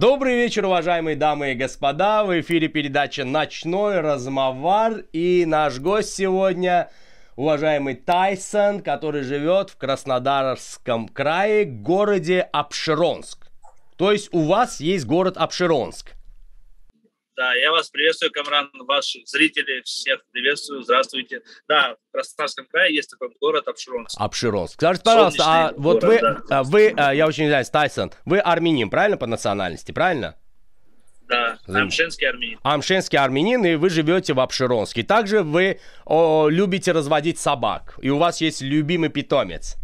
Добрый вечер, уважаемые дамы и господа. В эфире передача «Ночной размовар». И наш гость сегодня уважаемый Тайсон, который живет в Краснодарском крае, городе Апшеронск. То есть у вас есть город Апшеронск. Да, я вас приветствую, Камран, ваши зрители, всех приветствую, здравствуйте. Да, в Краснодарском крае есть такой город Апшеронск. Апшеронск. Скажите, пожалуйста, а вот город, вы, да. А, вы, а, я очень извиняюсь, Тайсон, вы армянин, правильно, по национальности, правильно? Да, амшенский армянин. Амшенский армянин, и вы живете в Апшеронске. Также вы о, любите разводить собак, и у вас есть любимый питомец.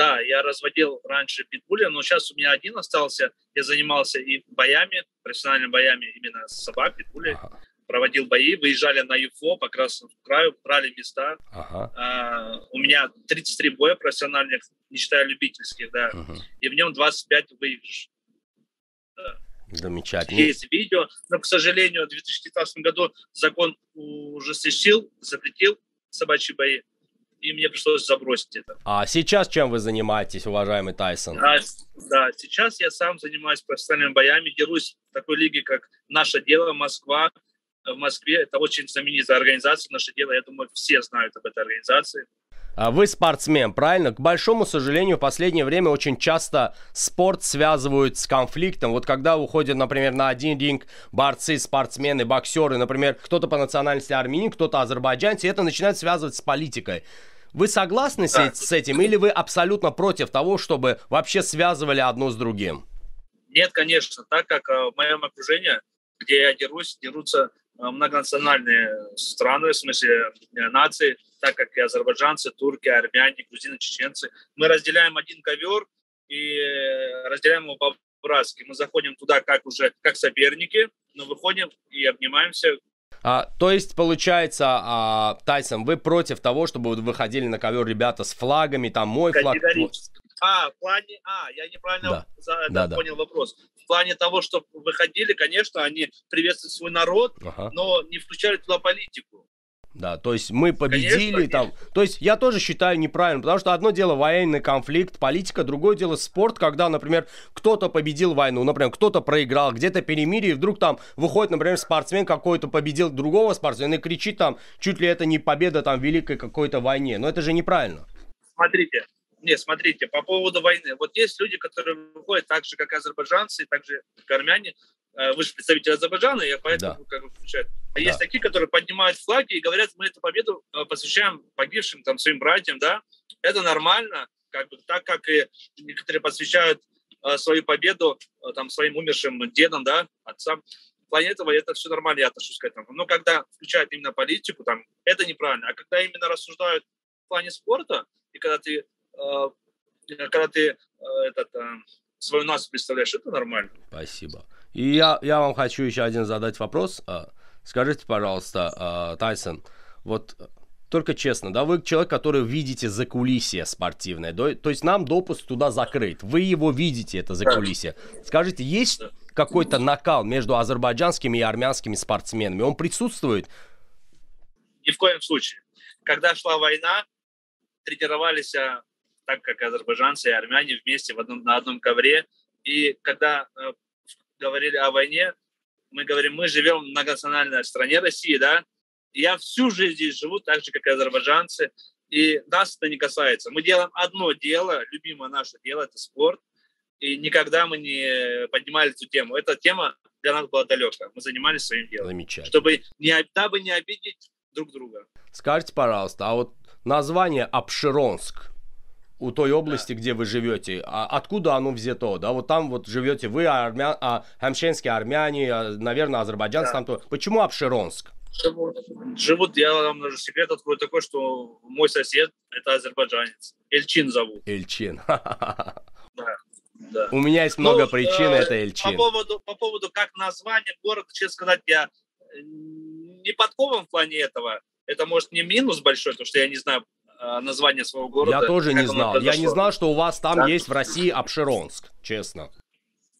Да, я разводил раньше питбуля, но сейчас у меня один остался. Я занимался и боями, профессиональными боями именно с собак, питбулей. Ага. Проводил бои, выезжали на ЮФО по Красному краю, брали места. Ага. А, у меня 33 боя профессиональных, не считая любительских, да. Ага. И в нем 25 выигрыш. Да. Замечательно. Есть видео, но, к сожалению, в 2015 году закон ужесточил, запретил собачьи бои и мне пришлось забросить это. А сейчас чем вы занимаетесь, уважаемый Тайсон? А, да, сейчас я сам занимаюсь профессиональными боями, дерусь в такой лиге, как «Наше дело», Москва. В Москве это очень знаменитая организация «Наше дело», я думаю, все знают об этой организации. А вы спортсмен, правильно? К большому сожалению, в последнее время очень часто спорт связывают с конфликтом. Вот когда уходят, например, на один ринг борцы, спортсмены, боксеры, например, кто-то по национальности армянин, кто-то азербайджанец, и это начинает связывать с политикой. Вы согласны да. с, с этим или вы абсолютно против того, чтобы вообще связывали одно с другим? Нет, конечно, так как э, в моем окружении, где я дерусь, дерутся э, многонациональные страны, в смысле э, нации, так как и азербайджанцы, турки, армяне, грузины, чеченцы. Мы разделяем один ковер и разделяем его по-братски. Мы заходим туда как уже как соперники, но выходим и обнимаемся а, то есть, получается, а, Тайсон, вы против того, чтобы вот выходили на ковер ребята с флагами, там мой флаг. А, в плане, а, я неправильно да. За, да, да, понял вопрос. В плане того, что выходили, конечно, они приветствуют свой народ, ага. но не включали туда политику. Да, то есть мы победили Конечно, там. То есть я тоже считаю неправильно, потому что одно дело военный конфликт, политика, другое дело спорт, когда, например, кто-то победил войну, например, кто-то проиграл, где-то перемирие, и вдруг там выходит, например, спортсмен какой-то победил другого спортсмена и кричит там, чуть ли это не победа там в великой какой-то войне. Но это же неправильно. Смотрите, не, смотрите, по поводу войны. Вот есть люди, которые выходят так же, как азербайджанцы, так же, как армяне, вы же представитель Азербайджана, я поэтому да. как бы включаю. А да. есть такие, которые поднимают флаги и говорят, мы эту победу э, посвящаем погибшим там своим братьям, да, это нормально, как бы так как и некоторые посвящают э, свою победу э, там своим умершим дедам, да, отцам. В плане этого это все нормально, я отношусь к этому. Но когда включают именно политику, там, это неправильно. А когда именно рассуждают в плане спорта, и когда ты, э, когда ты э, этот, э, свою нацию представляешь, это нормально. Спасибо. И я, я вам хочу еще один задать вопрос. А, скажите, пожалуйста, а, Тайсон, вот только честно, да, вы человек, который видите за кулисье спортивное, да, то есть нам допуск туда закрыт, вы его видите, это за кулисье. Скажите, есть какой-то накал между азербайджанскими и армянскими спортсменами? Он присутствует? Ни в коем случае. Когда шла война, тренировались а, так, как азербайджанцы и армяне вместе в одном, на одном ковре. И когда э, говорили о войне, мы говорим, мы живем в многонациональной стране России, да, я всю жизнь здесь живу, так же, как и азербайджанцы, и нас это не касается. Мы делаем одно дело, любимое наше дело, это спорт, и никогда мы не поднимали эту тему. Эта тема для нас была далека. Мы занимались своим делом. Замечательно. Чтобы не, дабы не обидеть друг друга. Скажите, пожалуйста, а вот название Апшеронск, у той области, да. где вы живете, а откуда оно взято, да, вот там вот живете вы, армя... а, хамшенские армяне, а, наверное, азербайджанцы да. там то. Почему Апшеронск? Живут, живут, я вам даже секрет открою такой, что мой сосед это азербайджанец. Эльчин зовут. Эльчин. Да. Да. У меня есть много ну, причин, э, это Эльчин. По поводу, по поводу как название города, честно сказать, я не подкован в плане этого. Это может не минус большой, потому что я не знаю Э, название своего города. Я тоже не знал. Я не знал, что у вас там да? есть в России Обширонск, честно.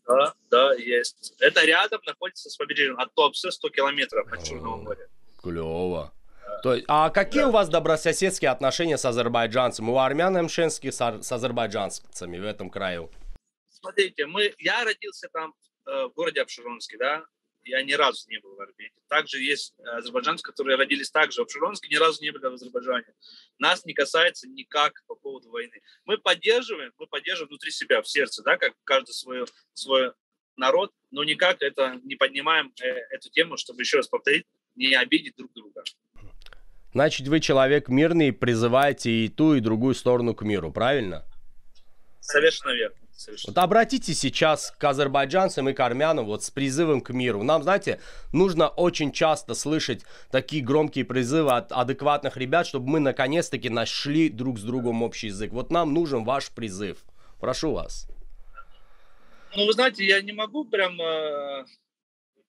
Да, да, есть. Это рядом находится с побережьем от Туапсе 100 километров от Черного моря. Клево. То есть, а какие да. у вас добрососедские отношения с азербайджанцами? У армян мшенских с, с азербайджанцами в этом краю? Смотрите, мы, я родился там э, в городе Обширонске, да, я ни разу не был в Армении. Также есть азербайджанцы, которые родились также в Обширонске, ни разу не были в Азербайджане. Нас не касается никак по поводу войны. Мы поддерживаем, мы поддерживаем внутри себя, в сердце, да, как каждый свой, свой народ, но никак это не поднимаем э, эту тему, чтобы еще раз повторить, не обидеть друг друга. Значит, вы человек мирный призываете и ту, и другую сторону к миру, правильно? Совершенно верно. Совершенно. Вот обратитесь сейчас к азербайджанцам и к армянам вот с призывом к миру. Нам, знаете, нужно очень часто слышать такие громкие призывы от адекватных ребят, чтобы мы наконец-таки нашли друг с другом общий язык. Вот нам нужен ваш призыв. Прошу вас. Ну, вы знаете, я не могу прям э,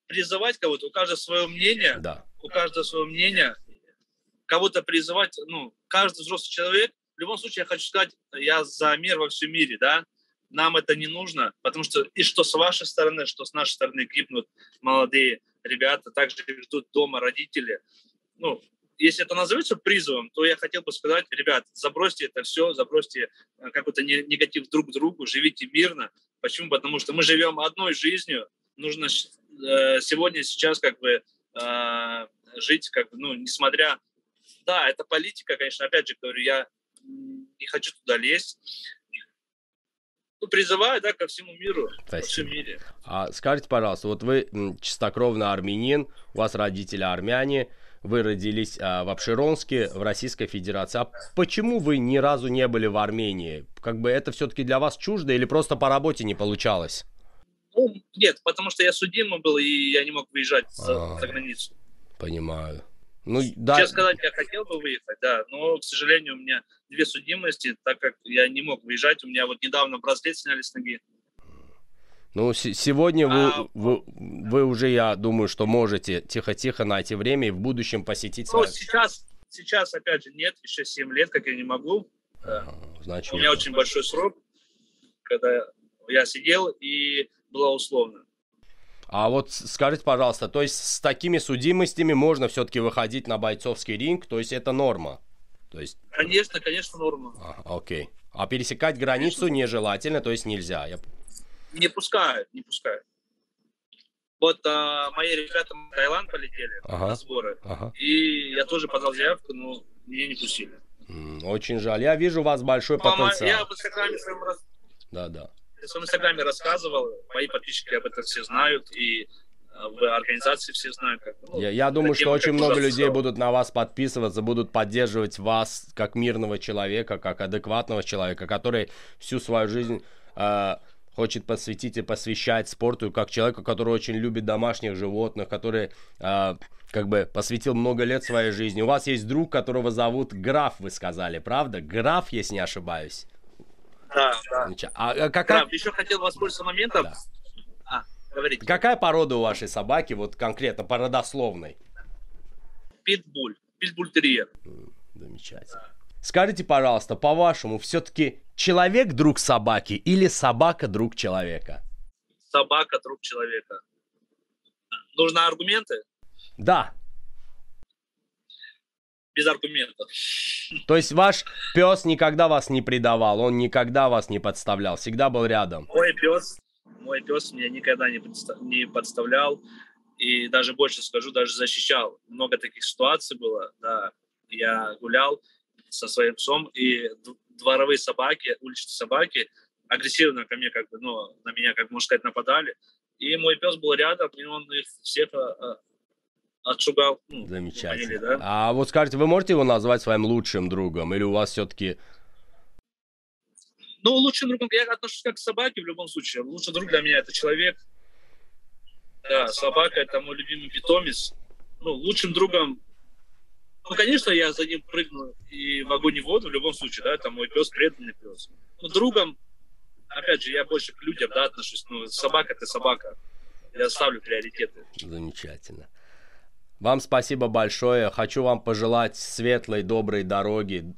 призывать кого-то. У каждого свое мнение. Да. У каждого свое мнение. Кого-то призывать, ну, каждый взрослый человек. В любом случае, я хочу сказать, я за мир во всем мире, да. Нам это не нужно, потому что и что с вашей стороны, что с нашей стороны гибнут молодые ребята, также ждут дома родители. Ну, если это называется призывом, то я хотел бы сказать, ребят, забросьте это все, забросьте э, какой-то негатив друг к другу, живите мирно. Почему? Потому что мы живем одной жизнью, нужно э, сегодня, сейчас как бы э, жить, как бы, ну, несмотря... Да, это политика, конечно, опять же говорю, я не хочу туда лезть, ну, призываю, да, ко всему миру, Спасибо. во всем мире. А скажите, пожалуйста, вот вы чистокровный армянин, у вас родители армяне, вы родились а, в Обширонске, в Российской Федерации. А почему вы ни разу не были в Армении? Как бы это все-таки для вас чуждо или просто по работе не получалось? Ну, нет, потому что я судимый был, и я не мог выезжать за, а, за границу. Понимаю. Ну, да. Честно сказать, я хотел бы выехать, да, но, к сожалению, у меня две судимости, так как я не мог выезжать. У меня вот недавно браслет сняли с ноги. Ну, сегодня вы, а, вы, вы уже, я думаю, что можете тихо-тихо найти время и в будущем посетить... Ну, свою... сейчас, сейчас, опять же, нет, еще 7 лет, как я не могу. А, значит, У меня очень большой срок, когда я сидел и было условно. А вот скажите, пожалуйста, то есть с такими судимостями можно все-таки выходить на бойцовский ринг, то есть это норма? То есть... Конечно, конечно, норма. А, окей. А пересекать границу конечно. нежелательно, то есть нельзя. Я... Не пускают, не пускают. Вот а, мои ребята в Таиланд полетели ага. на сборы, ага. и я тоже подал заявку, но меня не пустили. Очень жаль. Я вижу у вас большой Мама, потенциал. Я в Инстаграме своем Да, да. Я в своем Инстаграме рассказывал, мои подписчики об этом все знают, и а, в организации все знают. Как, ну, я, я думаю, что очень много людей сказал. будут на вас подписываться, будут поддерживать вас как мирного человека, как адекватного человека, который всю свою жизнь э, хочет посвятить и посвящать спорту, как человеку, который очень любит домашних животных, который э, как бы посвятил много лет своей жизни. У вас есть друг, которого зовут Граф, вы сказали, правда? Граф, если не ошибаюсь. Да, да. А, а какая... Граф, еще хотел воспользоваться моментом. Да. А, говорите. Какая порода у вашей собаки, вот конкретно, по родословной? Питбуль. Питбуль-терьер. Замечательно. Скажите, пожалуйста, по-вашему, все-таки человек друг собаки или собака друг человека? Собака друг человека. Нужны аргументы? Да. Без аргументов. То есть ваш пес никогда вас не предавал, он никогда вас не подставлял, всегда был рядом. Мой пес, мой пес меня никогда не, не подставлял и даже больше скажу, даже защищал. Много таких ситуаций было, да. Я гулял, со своим псом, и дворовые собаки, уличные собаки агрессивно ко мне, как бы, ну, на меня, как можно сказать, нападали. И мой пес был рядом, и он их всех а, отшугал. Ну, Замечательно. Поняли, да? А вот скажите, вы можете его назвать своим лучшим другом, или у вас все-таки... Ну, лучшим другом я отношусь как к собаке в любом случае. Лучший друг для меня это человек. Да, собака это мой любимый питомец. Ну, лучшим другом ну, конечно, я за ним прыгну и в огонь и в воду в любом случае, да, это мой пес, преданный пес. Но другом, опять же, я больше к людям, да, отношусь. Ну, собака – это собака. Я ставлю приоритеты. Замечательно. Вам спасибо большое. Хочу вам пожелать светлой, доброй дороги,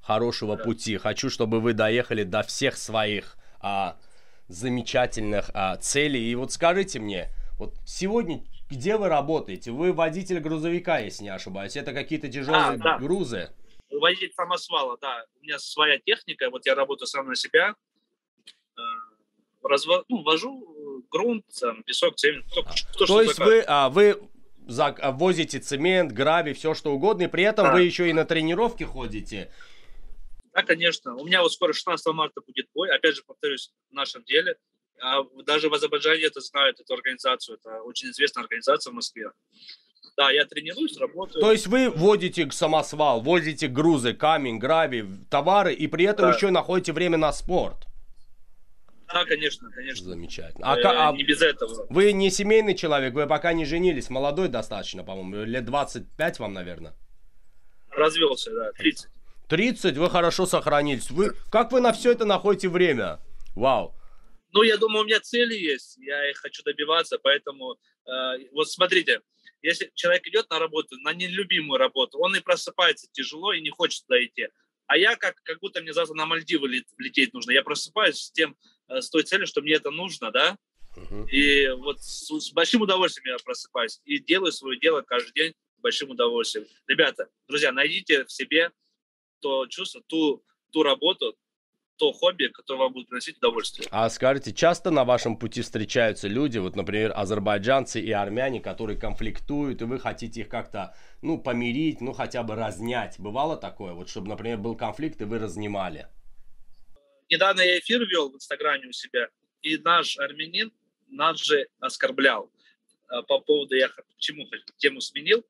хорошего пути. Хочу, чтобы вы доехали до всех своих а, замечательных а, целей. И вот скажите мне, вот сегодня где вы работаете? Вы водитель грузовика, если не ошибаюсь. Это какие-то тяжелые а, да. грузы? Водитель самосвала, да. У меня своя техника. Вот я работаю сам на себя. Э, разво, ну, вожу грунт, там, песок, цемент. Кто, кто То есть вы, а, вы возите цемент, граби, все что угодно, и при этом да. вы еще и на тренировки ходите. Да, конечно. У меня вот скоро 16 марта будет бой. Опять же, повторюсь, в нашем деле. А даже в Азербайджане это знают, эту организацию. Это очень известная организация в Москве. Да, я тренируюсь, работаю. То есть вы водите самосвал, возите грузы, камень, граби, товары, и при этом да. еще находите время на спорт. Да, конечно, конечно. Замечательно. А, э, а не без этого. Вы не семейный человек, вы пока не женились, молодой достаточно, по-моему, лет 25 вам, наверное. Развелся, да, 30. 30, вы хорошо сохранились. Вы, как вы на все это находите время? Вау. Ну, я думаю, у меня цели есть, я их хочу добиваться, поэтому э, вот смотрите, если человек идет на работу, на нелюбимую работу, он и просыпается тяжело и не хочет туда идти. А я как, как будто мне завтра на Мальдивы лететь нужно. Я просыпаюсь с тем, с той целью, что мне это нужно, да, uh-huh. и вот с, с большим удовольствием я просыпаюсь и делаю свое дело каждый день с большим удовольствием. Ребята, друзья, найдите в себе то чувство, ту, ту работу, то хобби, которое вам будет приносить удовольствие. А скажите, часто на вашем пути встречаются люди, вот, например, азербайджанцы и армяне, которые конфликтуют, и вы хотите их как-то, ну, помирить, ну, хотя бы разнять. Бывало такое? Вот, чтобы, например, был конфликт, и вы разнимали? Недавно я эфир вел в Инстаграме у себя, и наш армянин нас же оскорблял э, по поводу, я почему тему сменил,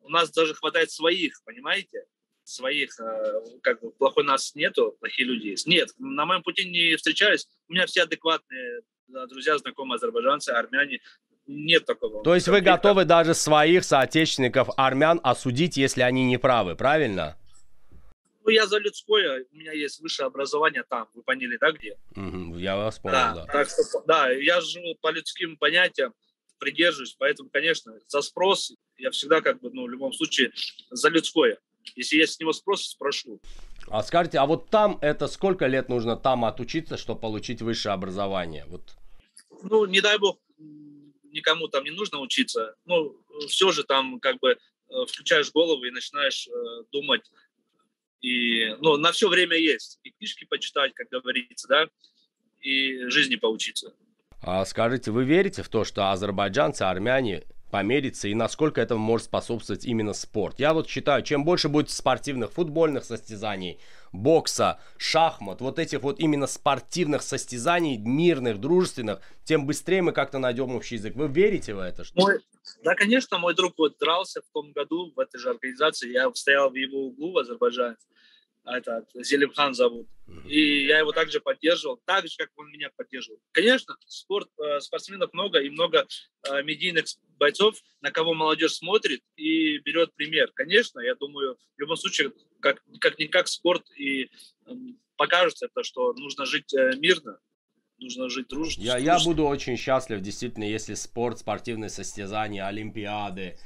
у нас даже хватает своих, понимаете? своих, э, как бы, плохой нас нету, плохие люди есть. Нет, на моем пути не встречаюсь. У меня все адекватные друзья, знакомые азербайджанцы, армяне. Нет такого. То есть вы готовы даже своих соотечественников армян осудить, если они не правы, правильно? Ну, я за людское, у меня есть высшее образование там, вы поняли, да, где? Угу, я вас понял, да. да. Так что, да, я живу по людским понятиям, придерживаюсь, поэтому, конечно, за спрос я всегда, как бы, ну, в любом случае, за людское. Если есть с него спрос, спрошу. А скажите, а вот там это сколько лет нужно там отучиться, чтобы получить высшее образование? Вот. Ну, не дай бог, никому там не нужно учиться. Ну, все же там как бы э, включаешь голову и начинаешь э, думать. И, ну, на все время есть. И книжки почитать, как говорится, да, и жизни поучиться. А скажите, вы верите в то, что азербайджанцы, армяне помериться и насколько этому может способствовать именно спорт. Я вот считаю, чем больше будет спортивных футбольных состязаний, бокса, шахмат, вот этих вот именно спортивных состязаний, мирных, дружественных, тем быстрее мы как-то найдем общий язык. Вы верите в это? Что... Мой, да, конечно, мой друг вот дрался в том году в этой же организации, я стоял в его углу в Азербайджане, этот, Зелимхан зовут. И я его также поддерживал, так же, как он меня поддерживал. Конечно, спорт, э, спортсменов много и много э, медийных бойцов, на кого молодежь смотрит и берет пример. Конечно, я думаю, в любом случае, как, как-никак спорт и покажет это, что нужно жить э, мирно, нужно жить дружно. Я, я буду очень счастлив, действительно, если спорт, спортивные состязания, олимпиады,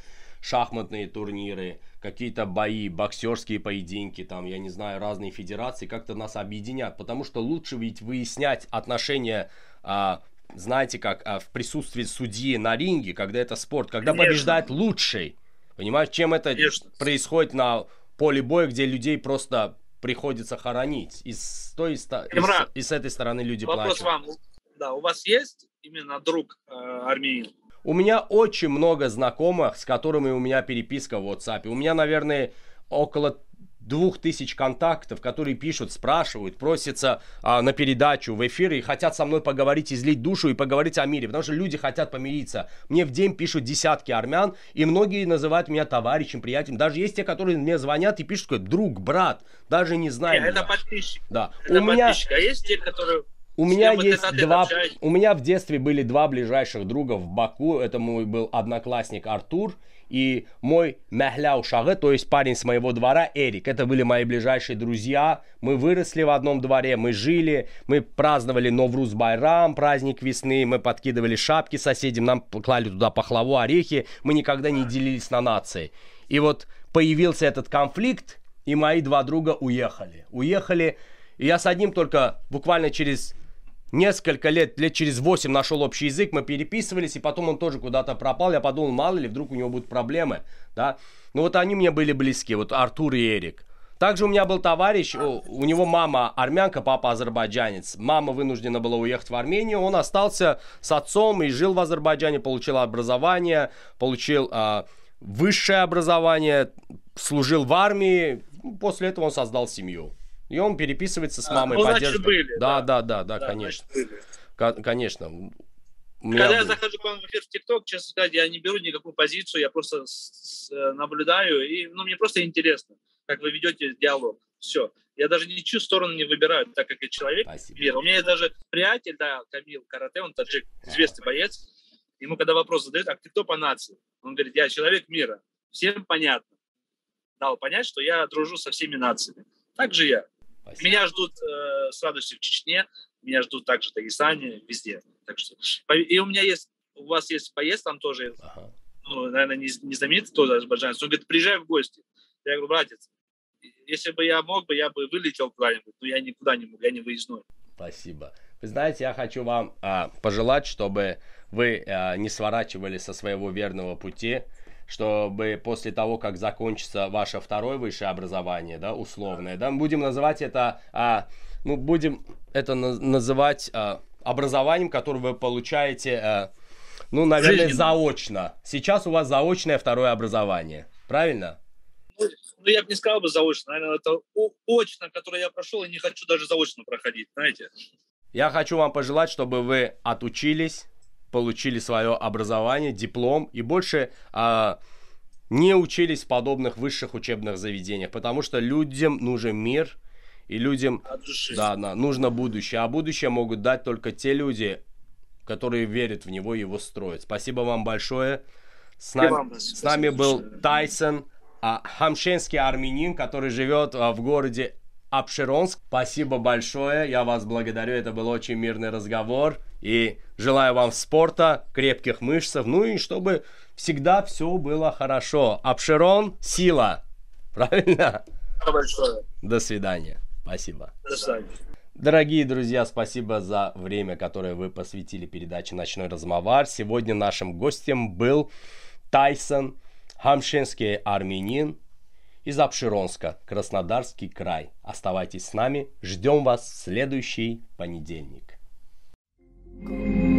шахматные турниры, какие-то бои, боксерские поединки, там, я не знаю, разные федерации как-то нас объединят, потому что лучше ведь выяснять отношения а, знаете, как а, в присутствии судьи на ринге, когда это спорт, когда Конечно. побеждает лучший. Понимаешь, чем это Конечно. происходит на поле боя, где людей просто приходится хоронить. И с той и, с, и с этой стороны люди Вопрос плачут. вам. Да, у вас есть именно друг э, армянин? У меня очень много знакомых, с которыми у меня переписка в WhatsApp. У меня, наверное, около двух тысяч контактов, которые пишут, спрашивают, просятся а, на передачу в эфир и хотят со мной поговорить, излить душу и поговорить о мире, потому что люди хотят помириться. Мне в день пишут десятки армян, и многие называют меня товарищем, приятелем. Даже есть те, которые мне звонят и пишут, друг, брат, даже не знаю. Это подписчик. Да. Это у меня... А есть те, которые у меня есть два, у меня в детстве были два ближайших друга в Баку. Это мой был одноклассник Артур и мой Мехляу Шагы, то есть парень с моего двора, Эрик. Это были мои ближайшие друзья. Мы выросли в одном дворе, мы жили, мы праздновали Новруз Байрам, праздник весны, мы подкидывали шапки соседям, нам клали туда пахлаву, орехи. Мы никогда не делились на нации. И вот появился этот конфликт, и мои два друга уехали. Уехали, и я с одним только буквально через несколько лет, лет через 8 нашел общий язык, мы переписывались, и потом он тоже куда-то пропал. Я подумал, мало ли, вдруг у него будут проблемы, да. Ну вот они мне были близки, вот Артур и Эрик. Также у меня был товарищ, у, у него мама армянка, папа азербайджанец. Мама вынуждена была уехать в Армению, он остался с отцом и жил в Азербайджане, получил образование, получил э, высшее образование, служил в армии. После этого он создал семью. И он переписывается с а, мамой, а, поддерживает. Были, да, да, да, да, да, конечно. Конечно. Когда был. я захожу к вам в эфир в ТикТок, честно сказать, я не беру никакую позицию, я просто с, с, э, наблюдаю, и ну, мне просто интересно, как вы ведете диалог. Все. Я даже ничью сторону не выбираю, так как я человек Спасибо. мира. У меня есть даже приятель, да, Камил Карате, он таджик, известный боец. Ему когда вопрос задают, а ты кто по нации? Он говорит, я человек мира. Всем понятно. Дал понять, что я дружу со всеми нациями. Так же я. Спасибо. Меня ждут э, с радостью в Чечне, меня ждут также в Дагестане, везде. Так что, и у меня есть, у вас есть поезд там тоже, ага. ну, наверное, не, не знаменитый тоже азербайджанец. Он говорит, приезжай в гости. Я говорю, братец, если бы я мог бы, я бы вылетел куда-нибудь, но я никуда не мог, я не выездной. Спасибо. Вы знаете, я хочу вам а, пожелать, чтобы вы а, не сворачивали со своего верного пути, чтобы после того, как закончится ваше второе высшее образование, да, условное, да, будем называть это, а, ну, будем это на- называть а, образованием, которое вы получаете, а, ну, наверное, Жизненно. заочно. Сейчас у вас заочное второе образование, правильно? Ну, ну, я бы не сказал бы заочно, наверное, это очно, которое я прошел, и не хочу даже заочно проходить, знаете. Я хочу вам пожелать, чтобы вы отучились, получили свое образование, диплом и больше а, не учились в подобных высших учебных заведениях, потому что людям нужен мир и людям да, да, нужно будущее, а будущее могут дать только те люди, которые верят в него и его строят. Спасибо вам большое. С нами, с нами был Тайсон, а, хамшенский армянин, который живет а, в городе Апшеронск. Спасибо большое, я вас благодарю, это был очень мирный разговор. И желаю вам спорта, крепких мышцев, ну и чтобы всегда все было хорошо. Апшерон – сила. Правильно? Большое. До свидания. Спасибо. До свидания. Дорогие друзья, спасибо за время, которое вы посвятили передаче «Ночной размовар». Сегодня нашим гостем был Тайсон Хамшинский армянин из Обширонска, Краснодарский край. Оставайтесь с нами, ждем вас в следующий понедельник. Go.